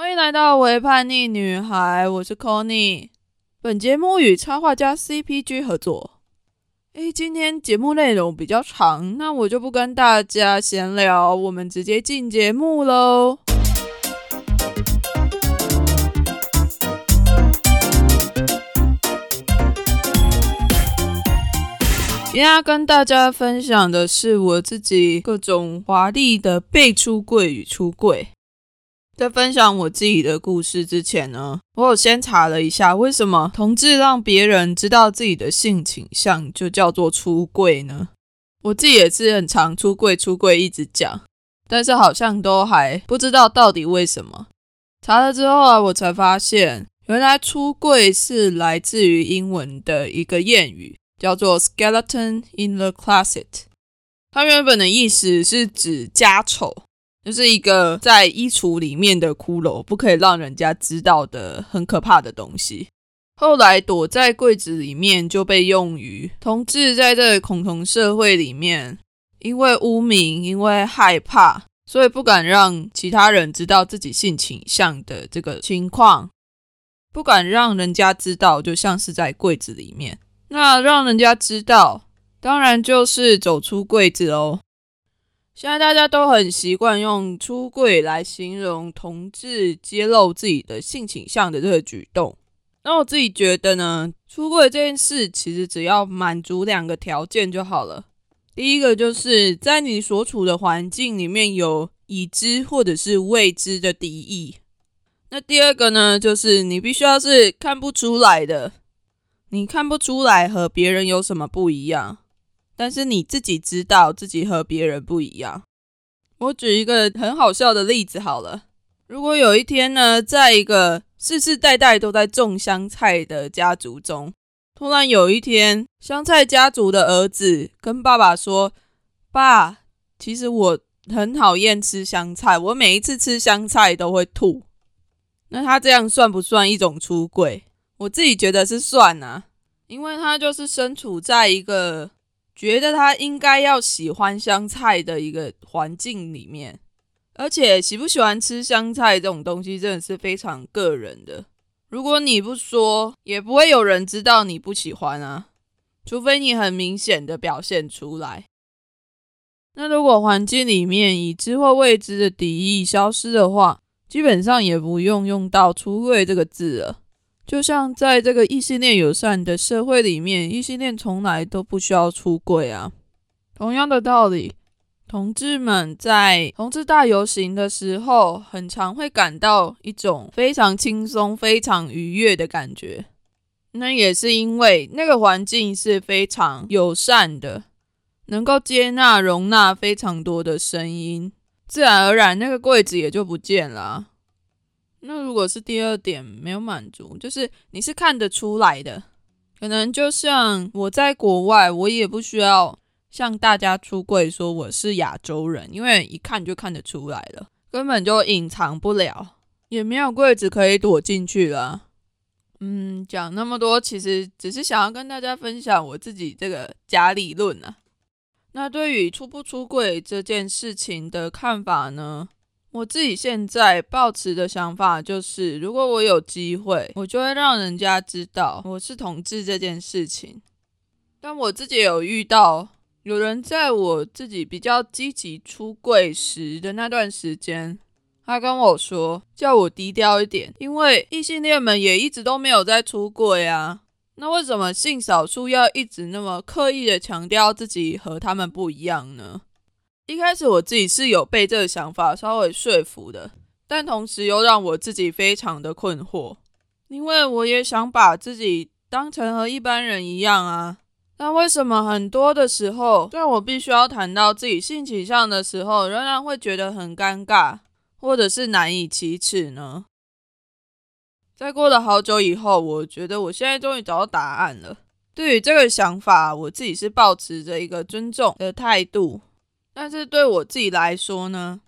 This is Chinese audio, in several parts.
欢迎来到为叛逆女孩，我是 Conny。本节目与插画家 CPG 合作。诶，今天节目内容比较长，那我就不跟大家闲聊，我们直接进节目喽。今天要跟大家分享的是我自己各种华丽的被出柜与出柜。在分享我自己的故事之前呢，我有先查了一下，为什么同志让别人知道自己的性倾向就叫做出柜呢？我自己也是很常出柜，出柜一直讲，但是好像都还不知道到底为什么。查了之后啊，我才发现，原来出柜是来自于英文的一个谚语，叫做 “skeleton in the closet”。它原本的意思是指家丑。就是一个在衣橱里面的骷髅，不可以让人家知道的很可怕的东西。后来躲在柜子里面就被用于同志在这个恐同社会里面，因为污名，因为害怕，所以不敢让其他人知道自己性倾向的这个情况，不敢让人家知道，就像是在柜子里面。那让人家知道，当然就是走出柜子喽。现在大家都很习惯用出柜来形容同志揭露自己的性倾向的这个举动。那我自己觉得呢，出柜这件事其实只要满足两个条件就好了。第一个就是在你所处的环境里面有已知或者是未知的敌意。那第二个呢，就是你必须要是看不出来的，你看不出来和别人有什么不一样。但是你自己知道自己和别人不一样。我举一个很好笑的例子好了。如果有一天呢，在一个世世代代都在种香菜的家族中，突然有一天，香菜家族的儿子跟爸爸说：“爸，其实我很讨厌吃香菜，我每一次吃香菜都会吐。”那他这样算不算一种出轨？我自己觉得是算啊，因为他就是身处在一个。觉得他应该要喜欢香菜的一个环境里面，而且喜不喜欢吃香菜这种东西真的是非常个人的。如果你不说，也不会有人知道你不喜欢啊，除非你很明显的表现出来。那如果环境里面已知或未知的敌意消失的话，基本上也不用用到出柜这个字了。就像在这个异性恋友善的社会里面，异性恋从来都不需要出柜啊。同样的道理，同志们在同志大游行的时候，很常会感到一种非常轻松、非常愉悦的感觉。那也是因为那个环境是非常友善的，能够接纳、容纳非常多的声音，自然而然那个柜子也就不见了。那如果是第二点没有满足，就是你是看得出来的，可能就像我在国外，我也不需要向大家出柜说我是亚洲人，因为一看就看得出来了，根本就隐藏不了，也没有柜子可以躲进去了。嗯，讲那么多，其实只是想要跟大家分享我自己这个假理论啊。那对于出不出柜这件事情的看法呢？我自己现在抱持的想法就是，如果我有机会，我就会让人家知道我是同志这件事情。但我自己有遇到有人在我自己比较积极出柜时的那段时间，他跟我说叫我低调一点，因为异性恋们也一直都没有在出柜啊。那为什么性少数要一直那么刻意的强调自己和他们不一样呢？一开始我自己是有被这个想法稍微说服的，但同时又让我自己非常的困惑，因为我也想把自己当成和一般人一样啊。但为什么很多的时候，在我必须要谈到自己性取向的时候，仍然会觉得很尴尬，或者是难以启齿呢？在过了好久以后，我觉得我现在终于找到答案了。对于这个想法，我自己是保持着一个尊重的态度。但是对我自己来说呢，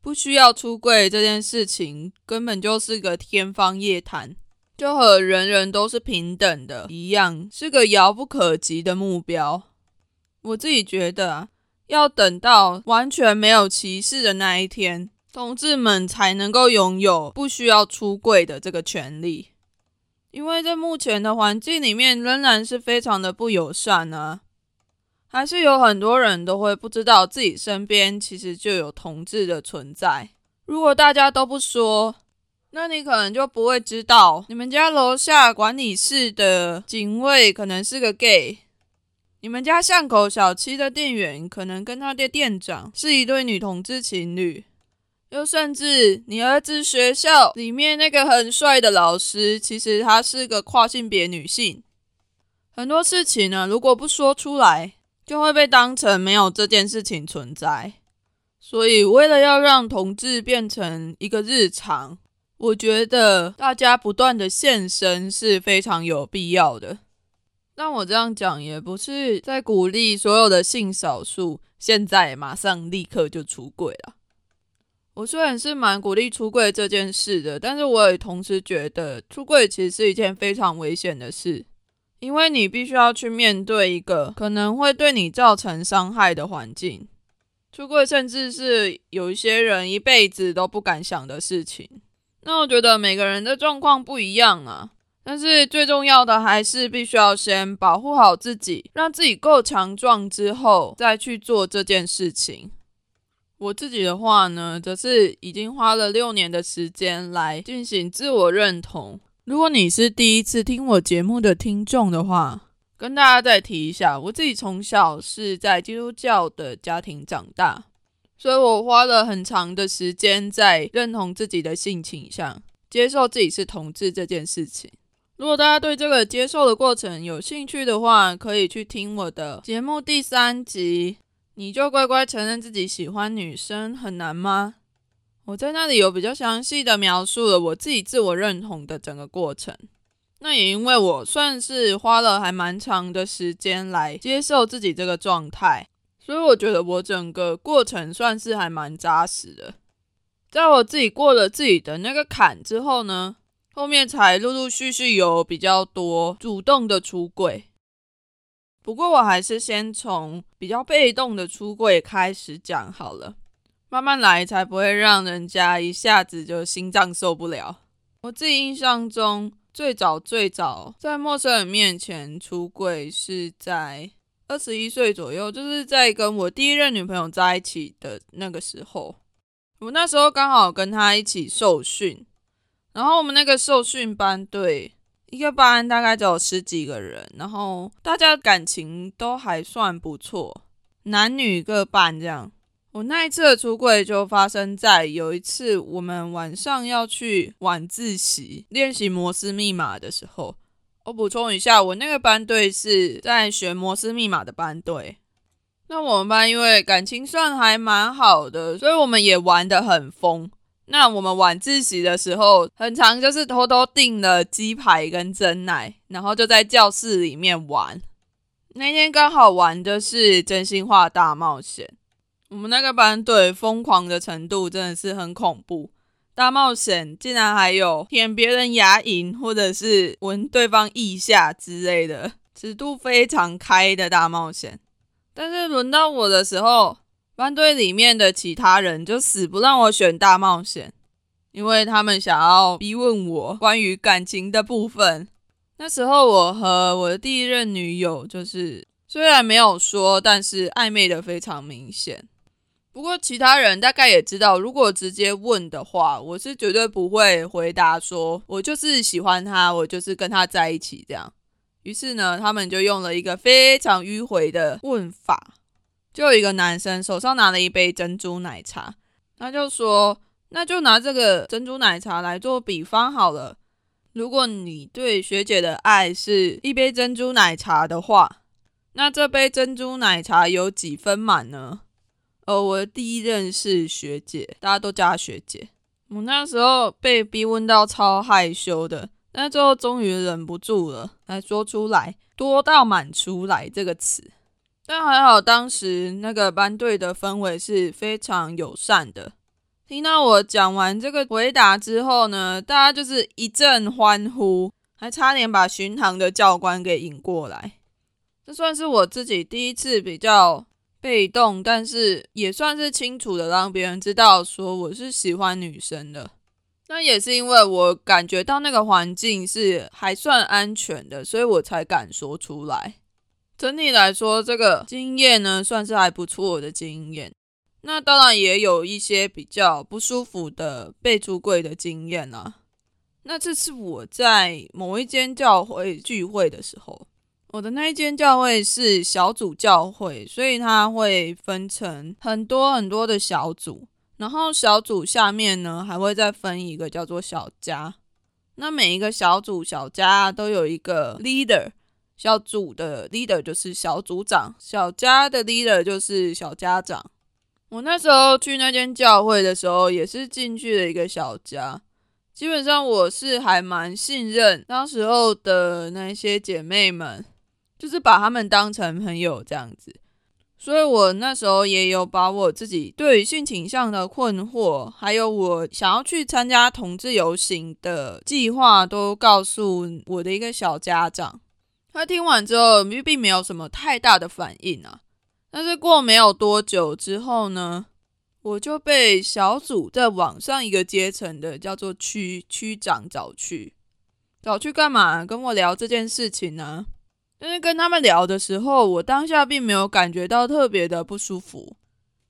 不需要出柜这件事情根本就是个天方夜谭，就和人人都是平等的一样，是个遥不可及的目标。我自己觉得，要等到完全没有歧视的那一天，同志们才能够拥有不需要出柜的这个权利。因为在目前的环境里面，仍然是非常的不友善啊，还是有很多人都会不知道自己身边其实就有同志的存在。如果大家都不说，那你可能就不会知道，你们家楼下管理室的警卫可能是个 gay，你们家巷口小七的店员可能跟他的店长是一对女同志情侣。又甚至，你儿子学校里面那个很帅的老师，其实他是个跨性别女性。很多事情呢，如果不说出来，就会被当成没有这件事情存在。所以，为了要让同志变成一个日常，我觉得大家不断的现身是非常有必要的。但我这样讲，也不是在鼓励所有的性少数现在马上立刻就出柜了。我虽然是蛮鼓励出柜这件事的，但是我也同时觉得出柜其实是一件非常危险的事，因为你必须要去面对一个可能会对你造成伤害的环境。出柜甚至是有一些人一辈子都不敢想的事情。那我觉得每个人的状况不一样啊，但是最重要的还是必须要先保护好自己，让自己够强壮之后再去做这件事情。我自己的话呢，则是已经花了六年的时间来进行自我认同。如果你是第一次听我节目的听众的话，跟大家再提一下，我自己从小是在基督教的家庭长大，所以我花了很长的时间在认同自己的性倾向，接受自己是同志这件事情。如果大家对这个接受的过程有兴趣的话，可以去听我的节目第三集。你就乖乖承认自己喜欢女生很难吗？我在那里有比较详细的描述了我自己自我认同的整个过程。那也因为我算是花了还蛮长的时间来接受自己这个状态，所以我觉得我整个过程算是还蛮扎实的。在我自己过了自己的那个坎之后呢，后面才陆陆续续有比较多主动的出柜。不过我还是先从比较被动的出柜开始讲好了，慢慢来才不会让人家一下子就心脏受不了。我自己印象中，最早最早在陌生人面前出柜是在二十一岁左右，就是在跟我第一任女朋友在一起的那个时候。我那时候刚好跟她一起受训，然后我们那个受训班队。一个班大概只有十几个人，然后大家感情都还算不错，男女各半这样。我那一次的出柜就发生在有一次我们晚上要去晚自习练习摩斯密码的时候。我补充一下，我那个班队是在学摩斯密码的班队。那我们班因为感情算还蛮好的，所以我们也玩得很疯。那我们晚自习的时候，很长就是偷偷订了鸡排跟蒸奶，然后就在教室里面玩。那天刚好玩的是真心话大冒险，我们那个班队疯狂的程度真的是很恐怖。大冒险竟然还有舔别人牙龈，或者是闻对方腋下之类的，尺度非常开的大冒险。但是轮到我的时候。班队里面的其他人就死不让我选大冒险，因为他们想要逼问我关于感情的部分。那时候我和我的第一任女友就是虽然没有说，但是暧昧的非常明显。不过其他人大概也知道，如果直接问的话，我是绝对不会回答说我就是喜欢他，我就是跟他在一起这样。于是呢，他们就用了一个非常迂回的问法。就有一个男生手上拿了一杯珍珠奶茶，他就说：“那就拿这个珍珠奶茶来做比方好了。如果你对学姐的爱是一杯珍珠奶茶的话，那这杯珍珠奶茶有几分满呢？”呃，我的第一任是学姐，大家都叫她学姐。我那时候被逼问到超害羞的，但最后终于忍不住了，来说出来“多到满出来”这个词。但还好，当时那个班队的氛围是非常友善的。听到我讲完这个回答之后呢，大家就是一阵欢呼，还差点把巡堂的教官给引过来。这算是我自己第一次比较被动，但是也算是清楚的让别人知道说我是喜欢女生的。那也是因为我感觉到那个环境是还算安全的，所以我才敢说出来。整体来说，这个经验呢算是还不错的经验。那当然也有一些比较不舒服的被出柜的经验啊。那这次我在某一间教会聚会的时候，我的那一间教会是小组教会，所以它会分成很多很多的小组，然后小组下面呢还会再分一个叫做小家。那每一个小组小家都有一个 leader。小组的 leader 就是小组长，小家的 leader 就是小家长。我那时候去那间教会的时候，也是进去了一个小家。基本上我是还蛮信任当时候的那些姐妹们，就是把他们当成朋友这样子。所以我那时候也有把我自己对于性倾向的困惑，还有我想要去参加同志游行的计划，都告诉我的一个小家长。他听完之后，并没有什么太大的反应啊。但是过没有多久之后呢，我就被小组在网上一个阶层的叫做区区长找去，找去干嘛？跟我聊这件事情呢？但是跟他们聊的时候，我当下并没有感觉到特别的不舒服，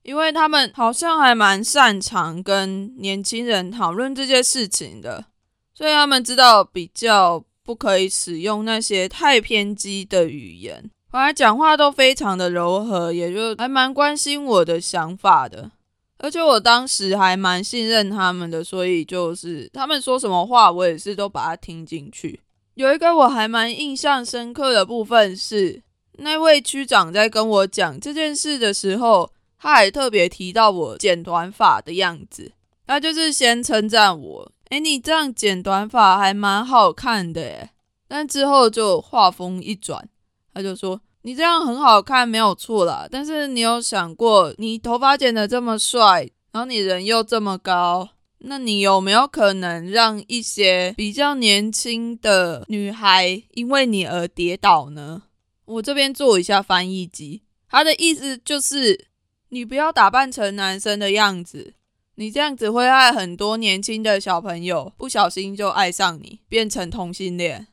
因为他们好像还蛮擅长跟年轻人讨论这些事情的，所以他们知道比较。不可以使用那些太偏激的语言，反而讲话都非常的柔和，也就还蛮关心我的想法的。而且我当时还蛮信任他们的，所以就是他们说什么话，我也是都把它听进去。有一个我还蛮印象深刻的部分是，那位区长在跟我讲这件事的时候，他还特别提到我剪短发的样子，他就是先称赞我。哎，你这样剪短发还蛮好看的诶但之后就话锋一转，他就说你这样很好看，没有错啦。但是你有想过，你头发剪得这么帅，然后你人又这么高，那你有没有可能让一些比较年轻的女孩因为你而跌倒呢？我这边做一下翻译机，他的意思就是你不要打扮成男生的样子。你这样子会害很多年轻的小朋友不小心就爱上你，变成同性恋。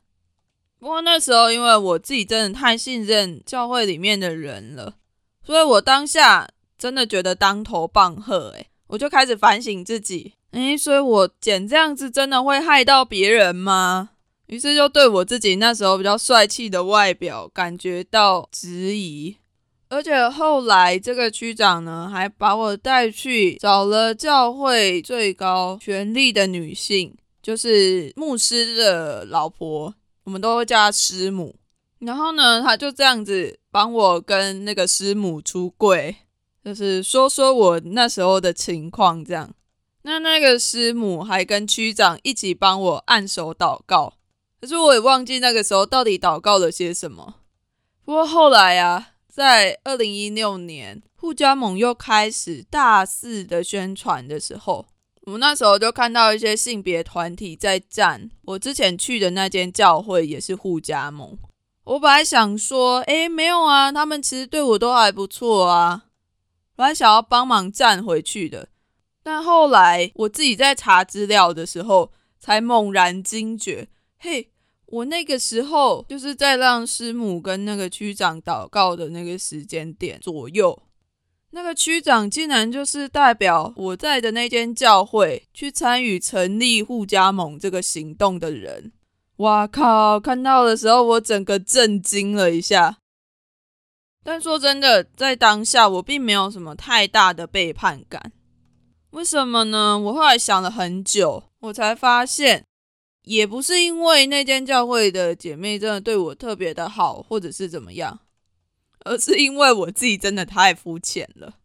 不过那时候因为我自己真的太信任教会里面的人了，所以我当下真的觉得当头棒喝，诶，我就开始反省自己，诶，所以我剪这样子真的会害到别人吗？于是就对我自己那时候比较帅气的外表感觉到质疑。而且后来，这个区长呢，还把我带去找了教会最高权力的女性，就是牧师的老婆，我们都会叫她师母。然后呢，他就这样子帮我跟那个师母出柜，就是说说我那时候的情况这样。那那个师母还跟区长一起帮我按手祷告，可是我也忘记那个时候到底祷告了些什么。不过后来啊。在二零一六年，互加盟又开始大肆的宣传的时候，我们那时候就看到一些性别团体在站。我之前去的那间教会也是互加盟。我本来想说，诶，没有啊，他们其实对我都还不错啊，本来想要帮忙站回去的。但后来我自己在查资料的时候，才猛然惊觉，嘿。我那个时候就是在让师母跟那个区长祷告的那个时间点左右，那个区长竟然就是代表我在的那间教会去参与成立互加盟这个行动的人。哇靠！看到的时候我整个震惊了一下。但说真的，在当下我并没有什么太大的背叛感。为什么呢？我后来想了很久，我才发现。也不是因为那间教会的姐妹真的对我特别的好，或者是怎么样，而是因为我自己真的太肤浅了。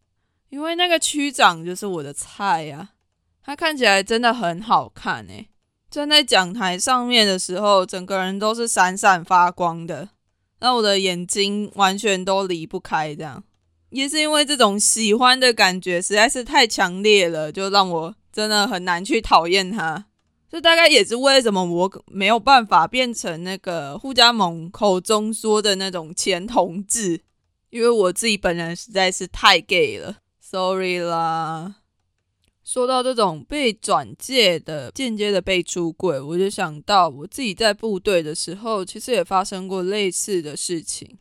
因为那个区长就是我的菜呀，他看起来真的很好看诶，站在讲台上面的时候，整个人都是闪闪发光的，让我的眼睛完全都离不开。这样也是因为这种喜欢的感觉实在是太强烈了，就让我真的很难去讨厌他。这大概也是为什么我没有办法变成那个互加盟口中说的那种前同志，因为我自己本人实在是太 gay 了，sorry 啦。说到这种被转介的间接的被出轨，我就想到我自己在部队的时候，其实也发生过类似的事情。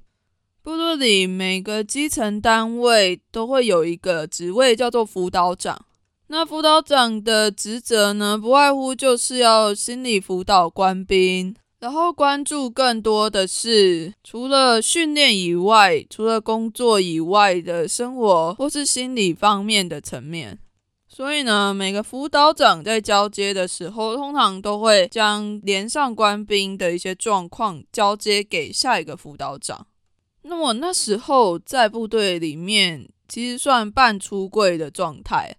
部队里每个基层单位都会有一个职位叫做辅导长，那辅导长的职责呢，不外乎就是要心理辅导官兵，然后关注更多的是除了训练以外，除了工作以外的生活或是心理方面的层面。所以呢，每个辅导长在交接的时候，通常都会将连上官兵的一些状况交接给下一个辅导长。那我那时候在部队里面，其实算半出柜的状态。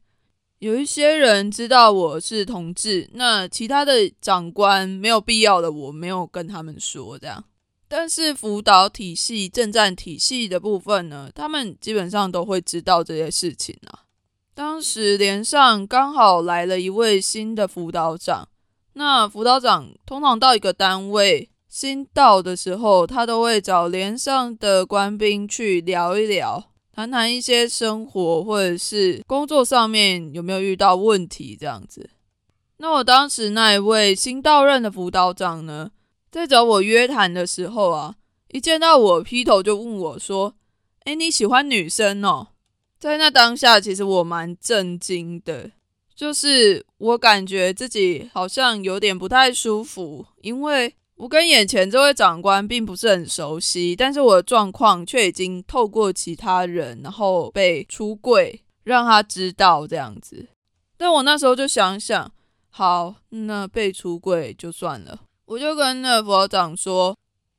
有一些人知道我是同志，那其他的长官没有必要的，我没有跟他们说这样。但是辅导体系、政战体系的部分呢，他们基本上都会知道这些事情啊。当时连上刚好来了一位新的辅导长，那辅导长通常到一个单位新到的时候，他都会找连上的官兵去聊一聊，谈谈一些生活或者是工作上面有没有遇到问题这样子。那我当时那一位新到任的辅导长呢，在找我约谈的时候啊，一见到我劈头就问我说：“哎，你喜欢女生哦？”在那当下，其实我蛮震惊的，就是我感觉自己好像有点不太舒服，因为我跟眼前这位长官并不是很熟悉，但是我的状况却已经透过其他人，然后被出柜让他知道这样子。但我那时候就想想，好，那被出柜就算了，我就跟那副长说：“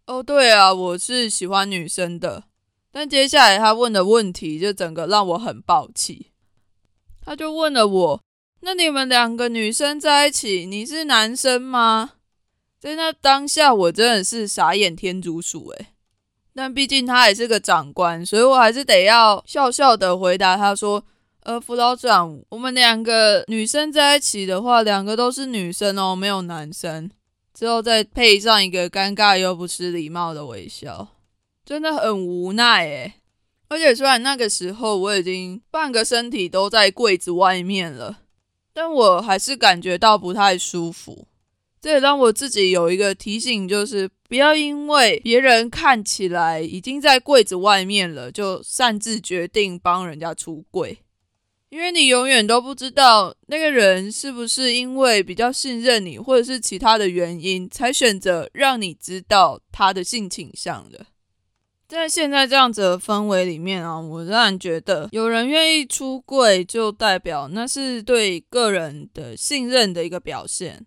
哦，对啊，我是喜欢女生的。”但接下来他问的问题就整个让我很暴气，他就问了我：“那你们两个女生在一起，你是男生吗？”在那当下，我真的是傻眼天竺鼠诶。但毕竟他也是个长官，所以我还是得要笑笑的回答他说：“呃，辅导长，我们两个女生在一起的话，两个都是女生哦，没有男生。”之后再配上一个尴尬又不失礼貌的微笑。真的很无奈诶，而且虽然那个时候我已经半个身体都在柜子外面了，但我还是感觉到不太舒服。这也让我自己有一个提醒，就是不要因为别人看起来已经在柜子外面了，就擅自决定帮人家出柜，因为你永远都不知道那个人是不是因为比较信任你，或者是其他的原因，才选择让你知道他的性倾向的。在现在这样子的氛围里面啊，我仍然觉得有人愿意出柜，就代表那是对个人的信任的一个表现。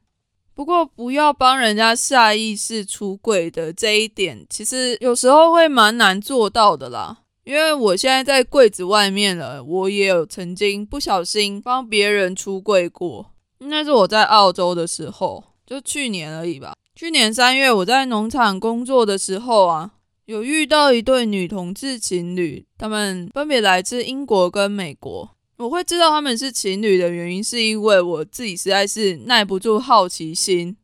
不过，不要帮人家下意识出柜的这一点，其实有时候会蛮难做到的啦。因为我现在在柜子外面了，我也有曾经不小心帮别人出柜过。那是我在澳洲的时候，就去年而已吧。去年三月，我在农场工作的时候啊。有遇到一对女同志情侣，他们分别来自英国跟美国。我会知道他们是情侣的原因，是因为我自己实在是耐不住好奇心，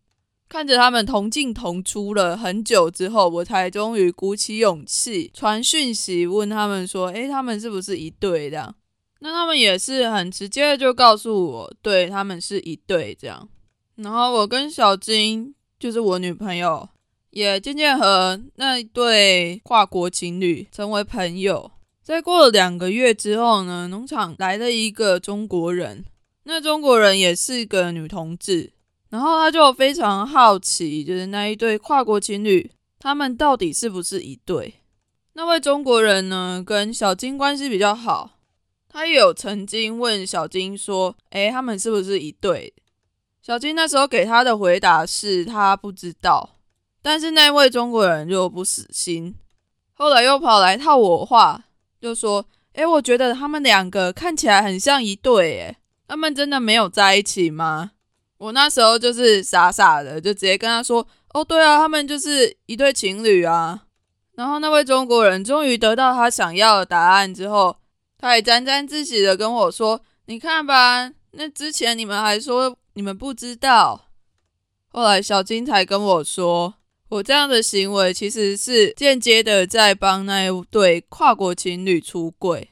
看着他们同进同出了很久之后，我才终于鼓起勇气传讯息问他们说：“诶，他们是不是一对的？”那他们也是很直接的就告诉我，对他们是一对这样。然后我跟小金，就是我女朋友。也渐渐和那一对跨国情侣成为朋友。在过了两个月之后呢，农场来了一个中国人，那中国人也是个女同志，然后他就非常好奇，就是那一对跨国情侣，他们到底是不是一对？那位中国人呢，跟小金关系比较好，他也有曾经问小金说：“诶，他们是不是一对？”小金那时候给他的回答是他不知道。但是那位中国人就不死心，后来又跑来套我话，就说：“诶，我觉得他们两个看起来很像一对，诶，他们真的没有在一起吗？”我那时候就是傻傻的，就直接跟他说：“哦，对啊，他们就是一对情侣啊。”然后那位中国人终于得到他想要的答案之后，他也沾沾自喜的跟我说：“你看吧，那之前你们还说你们不知道，后来小金才跟我说。”我这样的行为其实是间接的在帮那一对跨国情侣出柜，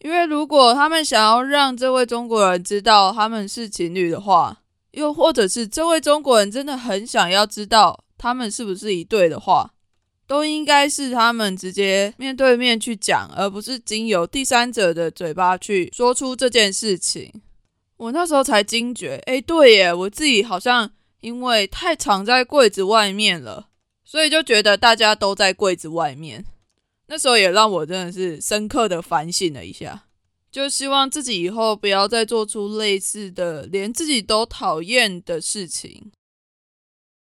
因为如果他们想要让这位中国人知道他们是情侣的话，又或者是这位中国人真的很想要知道他们是不是一对的话。都应该是他们直接面对面去讲，而不是经由第三者的嘴巴去说出这件事情。我那时候才惊觉，哎，对耶，我自己好像因为太常在柜子外面了，所以就觉得大家都在柜子外面。那时候也让我真的是深刻的反省了一下，就希望自己以后不要再做出类似的连自己都讨厌的事情。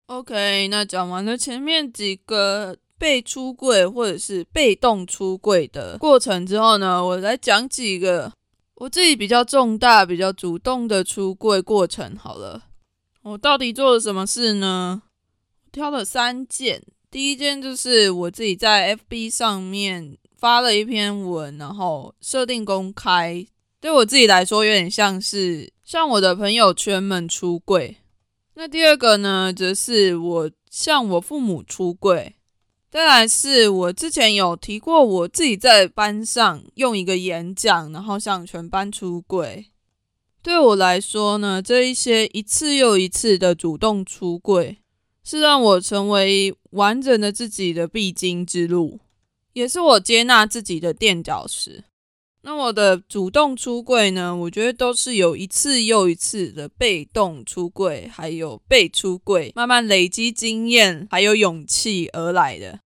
OK，那讲完了前面几个。被出柜或者是被动出柜的过程之后呢，我来讲几个我自己比较重大、比较主动的出柜过程。好了，我到底做了什么事呢？挑了三件。第一件就是我自己在 FB 上面发了一篇文，然后设定公开。对我自己来说，有点像是向我的朋友圈们出柜。那第二个呢，则是我向我父母出柜。再来是我之前有提过，我自己在班上用一个演讲，然后向全班出柜。对我来说呢，这一些一次又一次的主动出柜，是让我成为完整的自己的必经之路，也是我接纳自己的垫脚石。那我的主动出柜呢？我觉得都是有一次又一次的被动出柜，还有被出柜，慢慢累积经验，还有勇气而来的。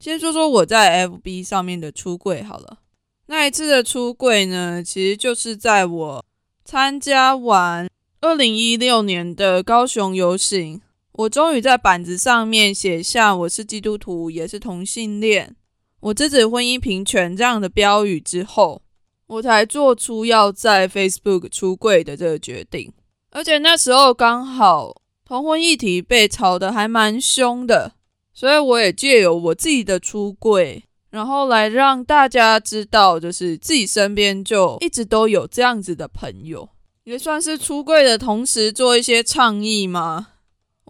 先说说我在 FB 上面的出柜好了。那一次的出柜呢，其实就是在我参加完二零一六年的高雄游行，我终于在板子上面写下“我是基督徒，也是同性恋”。我支持婚姻平权这样的标语之后，我才做出要在 Facebook 出柜的这个决定。而且那时候刚好同婚议题被炒得还蛮凶的，所以我也借由我自己的出柜，然后来让大家知道，就是自己身边就一直都有这样子的朋友，也算是出柜的同时做一些倡议吗？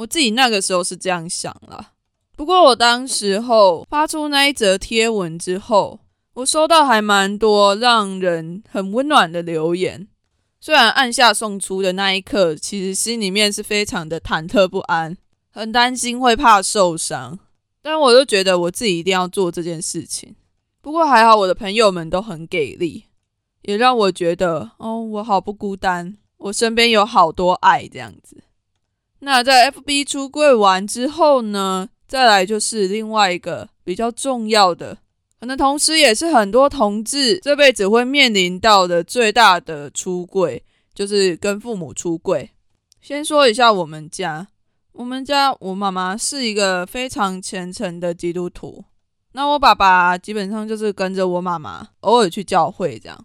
我自己那个时候是这样想了。不过我当时候发出那一则贴文之后，我收到还蛮多让人很温暖的留言。虽然按下送出的那一刻，其实心里面是非常的忐忑不安，很担心会怕受伤，但我就觉得我自己一定要做这件事情。不过还好，我的朋友们都很给力，也让我觉得哦，我好不孤单，我身边有好多爱这样子。那在 FB 出柜完之后呢？再来就是另外一个比较重要的，可能同时也是很多同志这辈子会面临到的最大的出柜，就是跟父母出柜。先说一下我们家，我们家我妈妈是一个非常虔诚的基督徒，那我爸爸基本上就是跟着我妈妈偶尔去教会这样。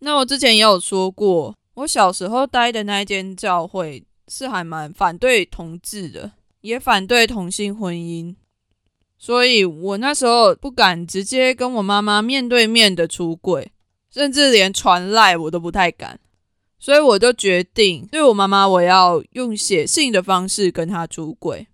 那我之前也有说过，我小时候待的那一间教会是还蛮反对同志的。也反对同性婚姻，所以我那时候不敢直接跟我妈妈面对面的出柜，甚至连传赖我都不太敢，所以我就决定对我妈妈，我要用写信的方式跟她出柜。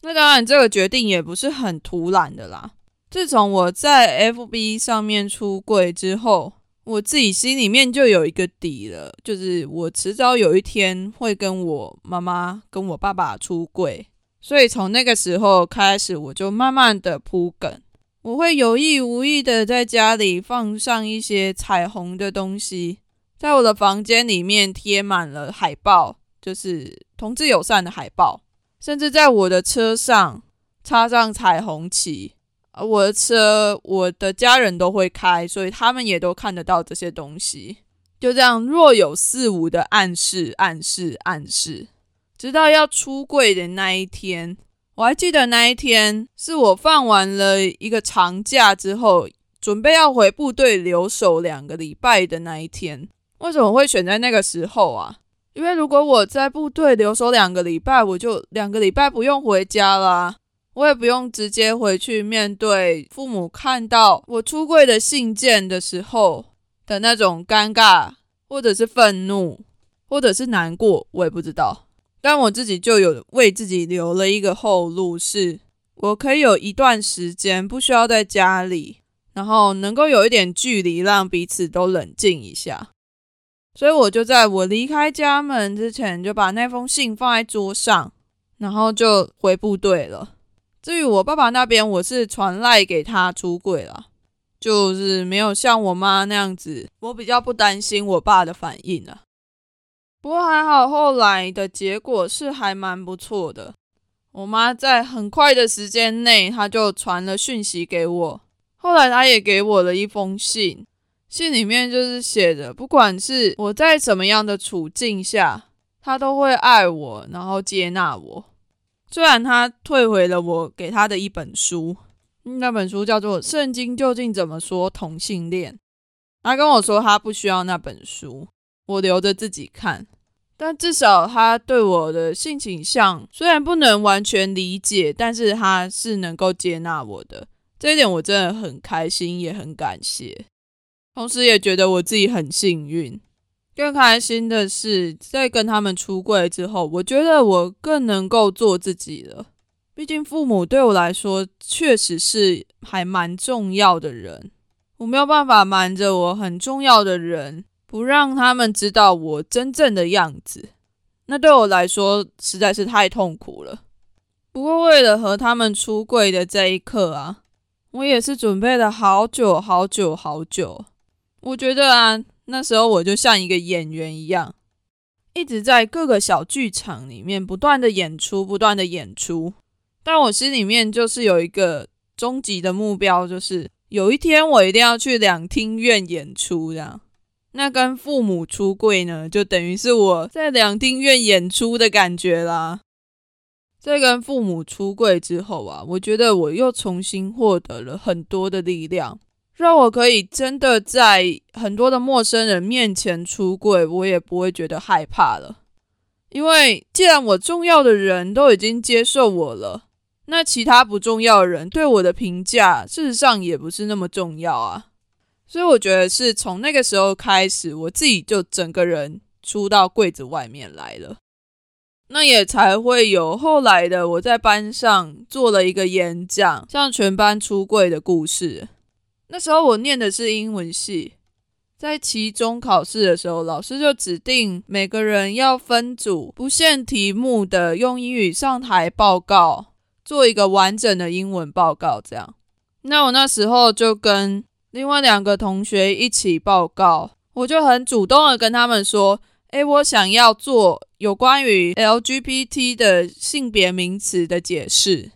那当然，这个决定也不是很突然的啦。自从我在 FB 上面出柜之后，我自己心里面就有一个底了，就是我迟早有一天会跟我妈妈、跟我爸爸出柜。所以从那个时候开始，我就慢慢的铺梗，我会有意无意的在家里放上一些彩虹的东西，在我的房间里面贴满了海报，就是同志友善的海报，甚至在我的车上插上彩虹旗。我的车，我的家人都会开，所以他们也都看得到这些东西。就这样若有似无的暗示、暗示、暗示。直到要出柜的那一天，我还记得那一天是我放完了一个长假之后，准备要回部队留守两个礼拜的那一天。为什么会选在那个时候啊？因为如果我在部队留守两个礼拜，我就两个礼拜不用回家啦，我也不用直接回去面对父母看到我出柜的信件的时候的那种尴尬，或者是愤怒，或者是难过，我也不知道。但我自己就有为自己留了一个后路，是我可以有一段时间不需要在家里，然后能够有一点距离，让彼此都冷静一下。所以我就在我离开家门之前，就把那封信放在桌上，然后就回部队了。至于我爸爸那边，我是传赖给他出柜了，就是没有像我妈那样子，我比较不担心我爸的反应了。不过还好，后来的结果是还蛮不错的。我妈在很快的时间内，她就传了讯息给我。后来她也给我了一封信。信里面就是写着，不管是我在什么样的处境下，他都会爱我，然后接纳我。虽然他退回了我给他的一本书，那本书叫做《圣经究竟怎么说同性恋》，他跟我说他不需要那本书，我留着自己看。但至少他对我的性倾向虽然不能完全理解，但是他是能够接纳我的。这一点我真的很开心，也很感谢。同时也觉得我自己很幸运，更开心的是，在跟他们出柜之后，我觉得我更能够做自己了。毕竟父母对我来说确实是还蛮重要的人，我没有办法瞒着我很重要的人，不让他们知道我真正的样子，那对我来说实在是太痛苦了。不过为了和他们出柜的这一刻啊，我也是准备了好久好久好久。我觉得啊，那时候我就像一个演员一样，一直在各个小剧场里面不断的演出，不断的演出。但我心里面就是有一个终极的目标，就是有一天我一定要去两厅院演出。这样，那跟父母出柜呢，就等于是我在两厅院演出的感觉啦。在跟父母出柜之后啊，我觉得我又重新获得了很多的力量。让我可以真的在很多的陌生人面前出柜，我也不会觉得害怕了。因为既然我重要的人都已经接受我了，那其他不重要的人对我的评价，事实上也不是那么重要啊。所以我觉得是从那个时候开始，我自己就整个人出到柜子外面来了。那也才会有后来的我在班上做了一个演讲，向全班出柜的故事。那时候我念的是英文系，在期中考试的时候，老师就指定每个人要分组，不限题目的用英语上台报告，做一个完整的英文报告。这样，那我那时候就跟另外两个同学一起报告，我就很主动的跟他们说：“诶，我想要做有关于 LGBT 的性别名词的解释。”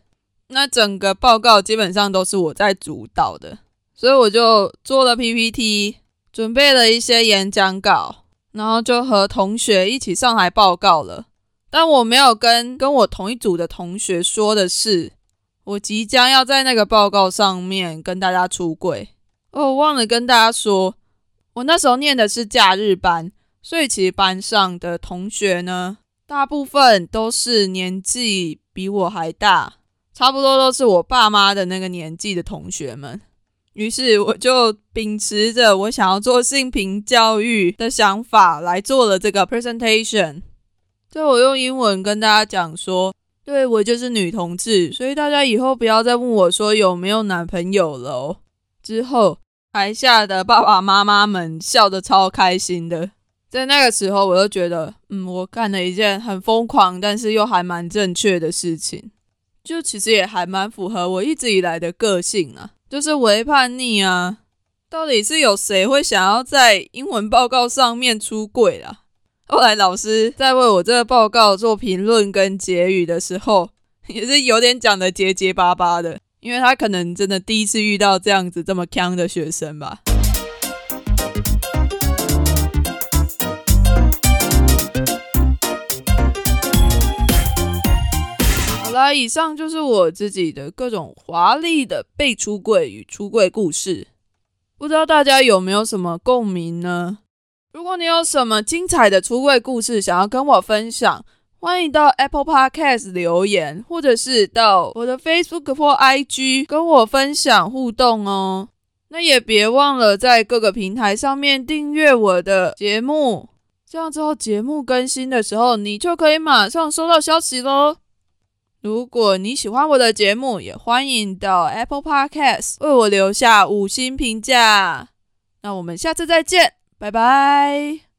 那整个报告基本上都是我在主导的。所以我就做了 PPT，准备了一些演讲稿，然后就和同学一起上台报告了。但我没有跟跟我同一组的同学说的是，我即将要在那个报告上面跟大家出柜。哦，忘了跟大家说，我那时候念的是假日班，所以其实班上的同学呢，大部分都是年纪比我还大，差不多都是我爸妈的那个年纪的同学们。于是我就秉持着我想要做性平教育的想法来做了这个 presentation。就我用英文跟大家讲说，对我就是女同志，所以大家以后不要再问我说有没有男朋友了哦。之后台下的爸爸妈妈们笑得超开心的。在那个时候，我就觉得，嗯，我干了一件很疯狂，但是又还蛮正确的事情。就其实也还蛮符合我一直以来的个性啊。就是违叛逆啊！到底是有谁会想要在英文报告上面出柜啊？后来老师在为我这个报告做评论跟结语的时候，也是有点讲的结结巴巴的，因为他可能真的第一次遇到这样子这么强的学生吧。好以上就是我自己的各种华丽的被出柜与出柜故事，不知道大家有没有什么共鸣呢？如果你有什么精彩的出柜故事想要跟我分享，欢迎到 Apple Podcast 留言，或者是到我的 Facebook 或 IG 跟我分享互动哦。那也别忘了在各个平台上面订阅我的节目，这样之后节目更新的时候，你就可以马上收到消息喽。如果你喜欢我的节目，也欢迎到 Apple Podcast 为我留下五星评价。那我们下次再见，拜拜。